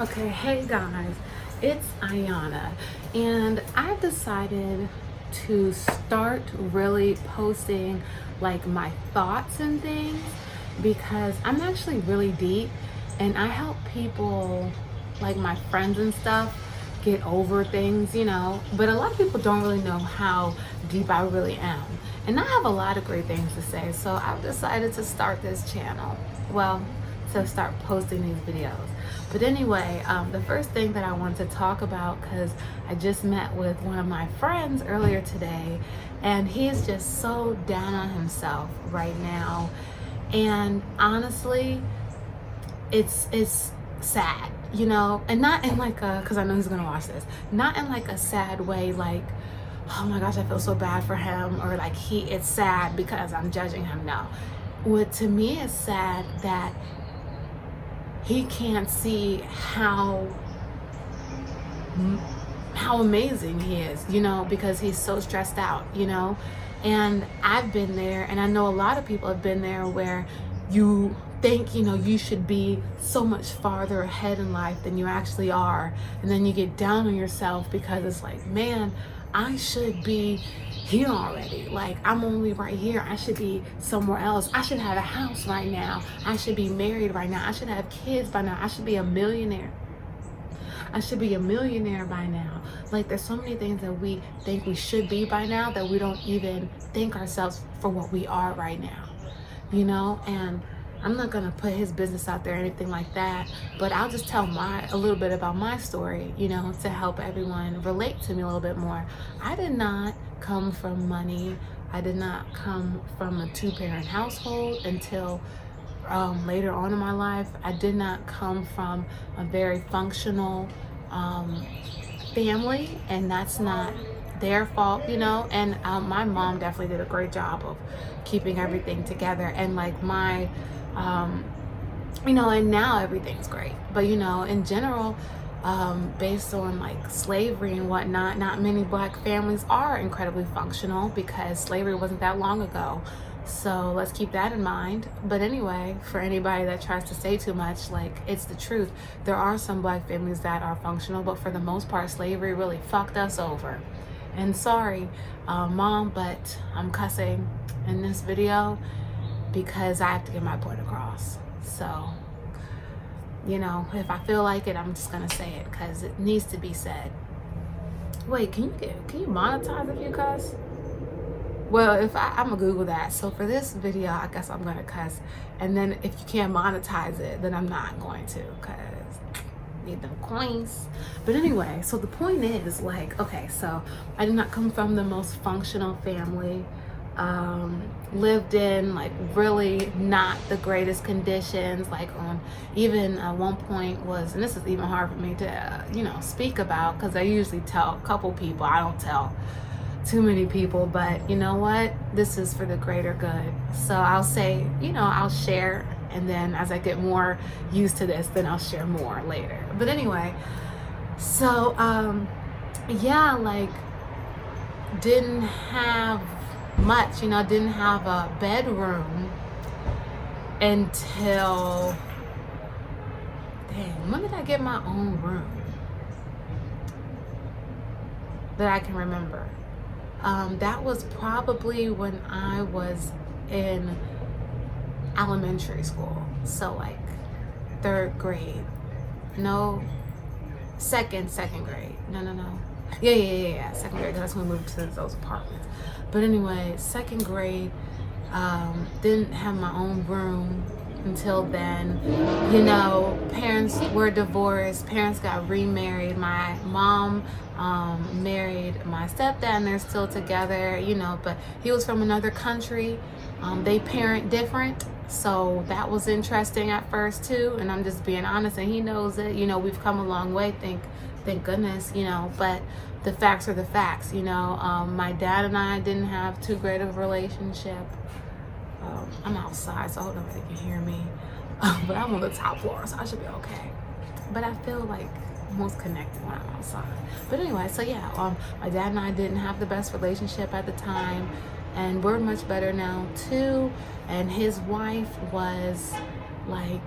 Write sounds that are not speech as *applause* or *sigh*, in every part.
Okay, hey guys, it's Ayana, and I've decided to start really posting like my thoughts and things because I'm actually really deep and I help people like my friends and stuff get over things, you know, but a lot of people don't really know how deep I really am. And I have a lot of great things to say, so I've decided to start this channel. Well, to start posting these videos. But anyway, um, the first thing that I want to talk about, because I just met with one of my friends earlier today, and he's just so down on himself right now. And honestly, it's it's sad, you know, and not in like a because I know he's gonna watch this, not in like a sad way, like oh my gosh, I feel so bad for him, or like he it's sad because I'm judging him. No, what to me is sad that he can't see how how amazing he is, you know, because he's so stressed out, you know. And I've been there, and I know a lot of people have been there where you think, you know, you should be so much farther ahead in life than you actually are. And then you get down on yourself because it's like, man, I should be here already. Like, I'm only right here. I should be somewhere else. I should have a house right now. I should be married right now. I should have kids by now. I should be a millionaire. I should be a millionaire by now. Like, there's so many things that we think we should be by now that we don't even think ourselves for what we are right now, you know? And I'm not gonna put his business out there or anything like that, but I'll just tell my a little bit about my story, you know, to help everyone relate to me a little bit more. I did not come from money. I did not come from a two-parent household until um, later on in my life. I did not come from a very functional um, family, and that's not their fault, you know. And um, my mom definitely did a great job of keeping everything together. And like my um, you know, and now everything's great. But you know, in general, um, based on like slavery and whatnot, not many black families are incredibly functional because slavery wasn't that long ago. So let's keep that in mind. But anyway, for anybody that tries to say too much, like it's the truth. There are some black families that are functional, but for the most part, slavery really fucked us over. And sorry, uh, mom, but I'm cussing in this video because I have to get my point across. So, you know, if I feel like it, I'm just gonna say it because it needs to be said. Wait, can you get can you monetize if you cuss? Well, if I, I'm gonna Google that. So for this video, I guess I'm gonna cuss, and then if you can't monetize it, then I'm not going to, cause need them coins. But anyway, so the point is like, okay, so I did not come from the most functional family um, lived in like really not the greatest conditions like on even at one point was and this is even hard for me to uh, you know speak about because i usually tell a couple people. I don't tell too many people but you know what? This is for the greater good. So i'll say you know i'll share and then as i get more used to this then i'll share more later. But anyway so um yeah like didn't have much. You know, I didn't have a bedroom until. Dang, when did I get my own room? That I can remember. Um, that was probably when I was in elementary school. So, like, third grade. No, second, second grade. No, no, no. Yeah, yeah, yeah, yeah. Second grade. That's when we moved to those apartments. But anyway, second grade, um, didn't have my own room until then. You know, parents were divorced, parents got remarried. My mom um, married my stepdad, and they're still together, you know, but he was from another country. Um, they parent different. So that was interesting at first too, and I'm just being honest, and he knows it. You know, we've come a long way, thank, thank goodness. You know, but the facts are the facts. You know, um, my dad and I didn't have too great of a relationship. Um, I'm outside, so I hope nobody can hear me. *laughs* but I'm on the top floor, so I should be okay. But I feel like most connected when I'm outside. But anyway, so yeah, um, my dad and I didn't have the best relationship at the time, and we're much better now too. And his wife was like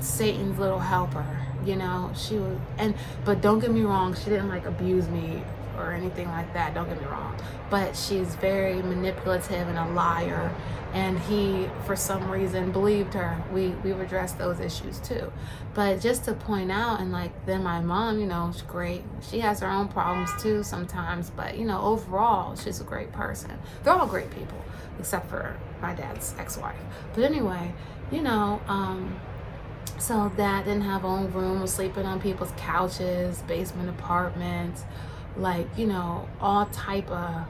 Satan's little helper. You know, she was, and but don't get me wrong, she didn't like abuse me or anything like that. Don't get me wrong, but she's very manipulative and a liar. And he, for some reason, believed her. We we've addressed those issues too, but just to point out, and like then my mom, you know, she's great. She has her own problems too sometimes, but you know, overall, she's a great person. They're all great people, except for my dad's ex-wife. But anyway, you know, um, so dad didn't have own room, sleeping on people's couches, basement apartments, like, you know, all type of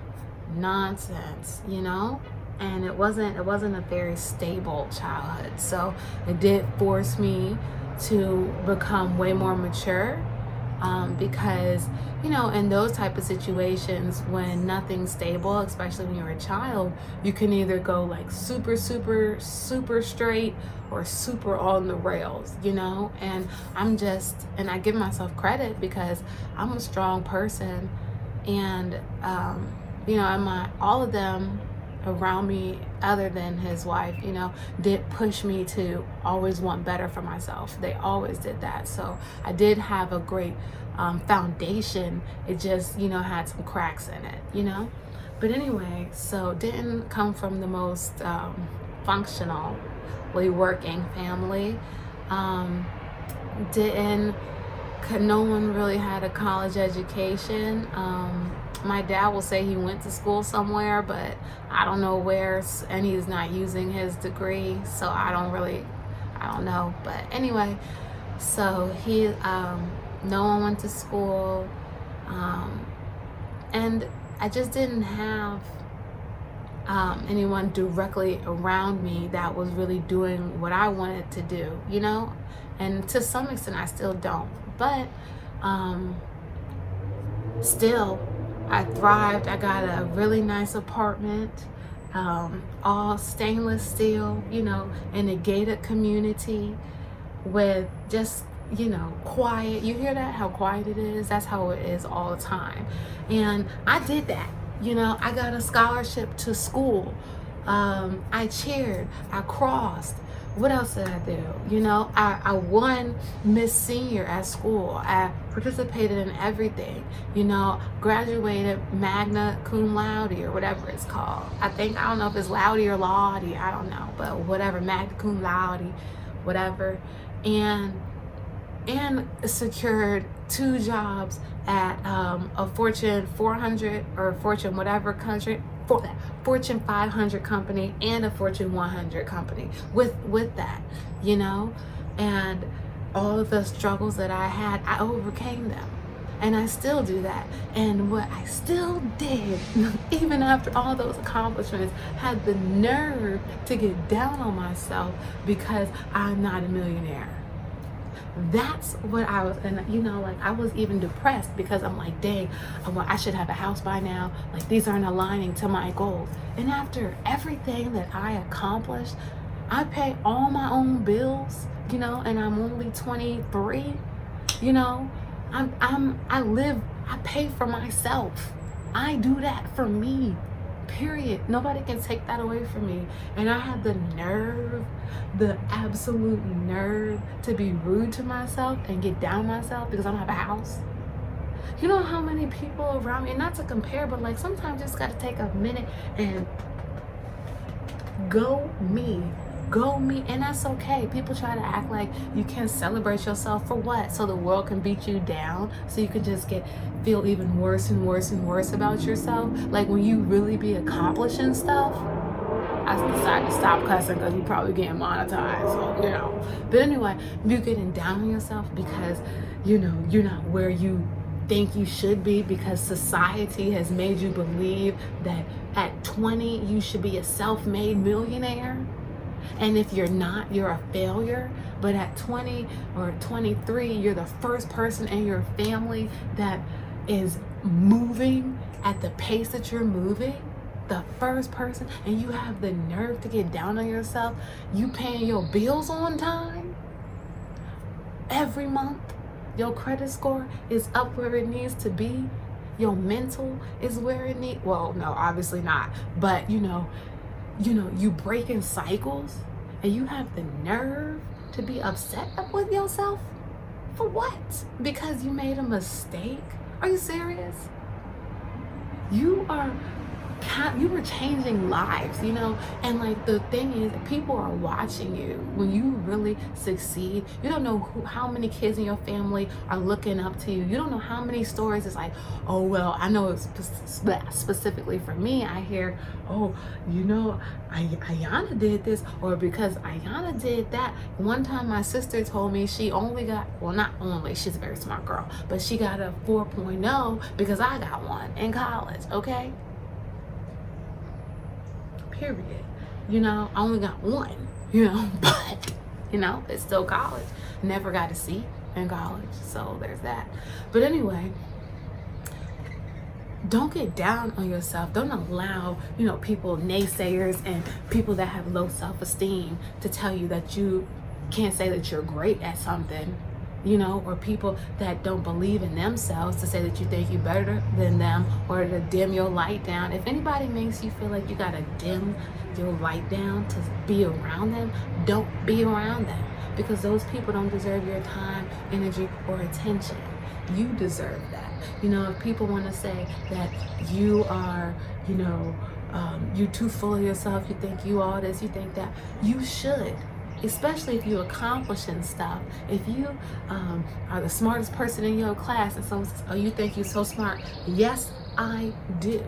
nonsense, you know? And it wasn't it wasn't a very stable childhood. So it did force me to become way more mature um, because you know in those type of situations when nothing's stable especially when you're a child you can either go like super super super straight or super on the rails you know? And i'm just and i give myself credit because i'm a strong person and um, you know and my all of them around me other than his wife you know did push me to always want better for myself. They always did that. So i did have a great um, foundation. It just you know had some cracks in it you know? But anyway so didn't come from the most um, functionally working family. Um, didn't no one really had a college education. Um, my dad will say he went to school somewhere, but I don't know where, and he's not using his degree, so I don't really, I don't know. But anyway, so he, um, no one went to school, um, and I just didn't have um, anyone directly around me that was really doing what I wanted to do, you know? And to some extent, I still don't. But um, still, I thrived. I got a really nice apartment, um, all stainless steel, you know, in a gated community with just, you know, quiet. You hear that? How quiet it is? That's how it is all the time. And I did that. You know, I got a scholarship to school. Um, I cheered. I crossed what else did I do? You know, I, I won Miss Senior at school. I participated in everything. You know, graduated magna cum laude or whatever it's called. I think, I don't know if it's laude or laudy, I don't know, but whatever, magna cum laude, whatever. And and secured two jobs at um, a Fortune 400 or Fortune whatever country for that Fortune 500 company and a Fortune 100 company with with that, you know, and all of the struggles that I had, I overcame them. And I still do that. And what I still did, *laughs* even after all those accomplishments, had the nerve to get down on myself because I'm not a millionaire that's what I was, and you know, like I was even depressed because I'm like, dang, uh, well, I should have a house by now. Like these aren't aligning to my goals. And after everything that I accomplished, I pay all my own bills, you know, and I'm only 23, you know, I'm, I'm, I live, I pay for myself. I do that for me. Period. Nobody can take that away from me. And I had the nerve, the absolute nerve to be rude to myself and get down myself because I don't have a house. You know how many people around me, and not to compare, but like sometimes just got to take a minute and go me go me and that's okay. People try to act like you can't celebrate yourself for what? So the world can beat you down so you can just get feel even worse and worse and worse about yourself. Like when you really be accomplishing stuff I decided to stop cussing because you're probably getting monetized, so you know. But anyway, you getting down on yourself because you know you're not where you think you should be because society has made you believe that at 20 you should be a self-made millionaire and if you're not, you're a failure. But at 20 or 23, you're the first person in your family that is moving at the pace that you're moving. The first person, and you have the nerve to get down on yourself. You paying your bills on time every month. Your credit score is up where it needs to be. Your mental is where it needs. Well, no, obviously not. But you know, you know, you break in cycles and you have the nerve to be upset with yourself? For what? Because you made a mistake? Are you serious? You are you were changing lives, you know? And like the thing is, people are watching you when you really succeed. You don't know who, how many kids in your family are looking up to you. You don't know how many stories it's like, oh, well, I know it's specifically for me. I hear, oh, you know, Ayana did this, or because Ayana did that. One time my sister told me she only got, well, not only, she's a very smart girl, but she got a 4.0 because I got one in college, okay? Period. You know, I only got one, you know, *laughs* but, you know, it's still college. Never got a seat in college, so there's that. But anyway, don't get down on yourself. Don't allow, you know, people, naysayers, and people that have low self esteem to tell you that you can't say that you're great at something you know, or people that don't believe in themselves to say that you think you're better than them or to dim your light down. If anybody makes you feel like you got to dim your light down to be around them, don't be around them because those people don't deserve your time, energy, or attention. You deserve that. You know, if people want to say that you are, you know, um, you too full of yourself, you think you all this, you think that, you should especially if you're accomplishing stuff. If you um, are the smartest person in your class and someone says, oh, you think you're so smart? Yes, I do.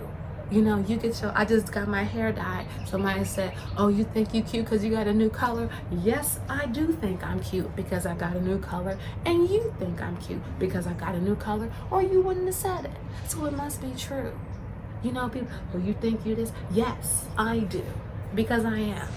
You know, you get your, I just got my hair dyed. Somebody said, oh, you think you cute because you got a new color? Yes, I do think I'm cute because I got a new color. And you think I'm cute because I got a new color or you wouldn't have said it. So it must be true. You know, people, oh, you think you're this? Yes, I do because I am.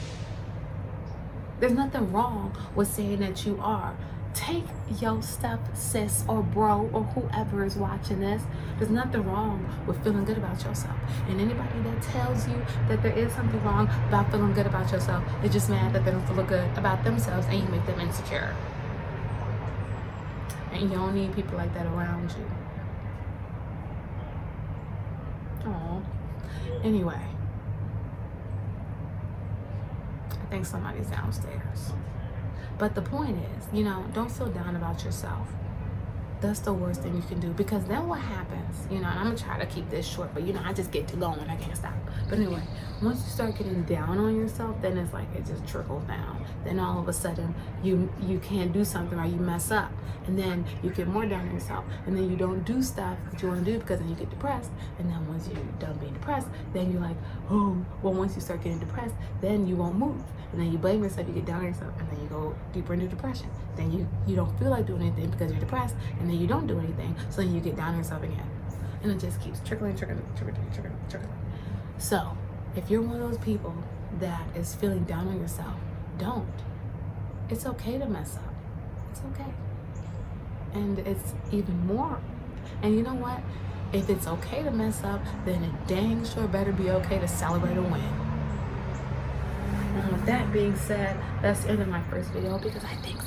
There's nothing wrong with saying that you are. Take your step, sis or bro or whoever is watching this. There's nothing wrong with feeling good about yourself. And anybody that tells you that there is something wrong about feeling good about yourself is just mad that they don't feel good about themselves and you make them insecure. And you don't need people like that around you. Oh. Anyway. Think somebody's downstairs. But the point is, you know, don't feel down about yourself. That's the worst thing you can do because then what happens? You know, I'm gonna try to keep this short, but you know, I just get to going, I can't stop. But anyway, once you start getting down on yourself, then it's like it just trickles down. Then all of a sudden, you you can't do something or you mess up, and then you get more down on yourself, and then you don't do stuff that you want to do because then you get depressed. And then once you're done being depressed, then you're like, oh, well, once you start getting depressed, then you won't move, and then you blame yourself, you get down on yourself, and then you go deeper into depression. Then you you don't feel like doing anything because you're depressed, and then you don't do anything, so then you get down on yourself again, and it just keeps trickling, trickling, trickling, trickling, trickling. So, if you're one of those people that is feeling down on yourself, don't. It's okay to mess up. It's okay. And it's even more. And you know what? If it's okay to mess up, then it dang sure better be okay to celebrate a win. And with that being said, that's the end of my first video because I think